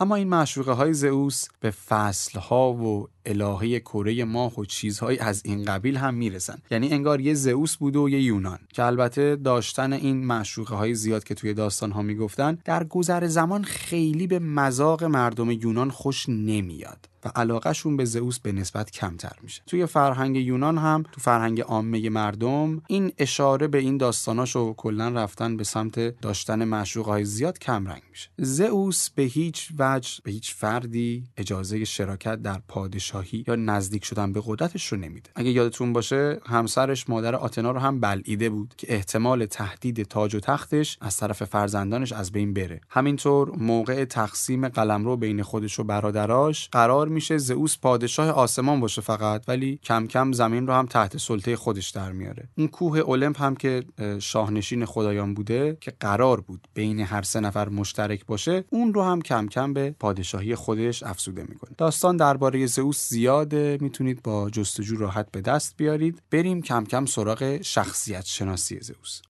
اما این معشوقه های زئوس به فصل ها و الهه کره ماه و چیزهایی از این قبیل هم می‌رسن. یعنی انگار یه زئوس بوده و یه یونان. که البته داشتن این معشوقه های زیاد که توی داستان ها می‌گفتن در گذر زمان خیلی به مذاق مردم یونان خوش نمیاد و علاقهشون به زئوس به نسبت کمتر میشه. توی فرهنگ یونان هم تو فرهنگ عامه مردم این اشاره به این داستاناش و کلا رفتن به سمت داشتن معشوقه های زیاد کم رنگ میشه. زئوس به هیچ وجه به هیچ فردی اجازه شراکت در پادشاهی یا نزدیک شدن به قدرتش رو نمیده. اگه یادتون باشه همسرش مادر آتنا رو هم بلعیده بود که احتمال تهدید تاج و تختش از طرف فرزندانش از بین بره. همینطور موقع تقسیم قلمرو بین خودش و برادراش قرار میشه زئوس پادشاه آسمان باشه فقط ولی کم کم زمین رو هم تحت سلطه خودش در میاره. اون کوه المپ هم که شاهنشین خدایان بوده که قرار بود بین هر سه نفر مشترک باشه اون رو هم کم کم به پادشاهی خودش افزوده می‌کنه. داستان درباره زئوس زیاده می‌تونید با جستجو راحت به دست بیارید. بریم کم کم سراغ شخصیت شناسی زئوس.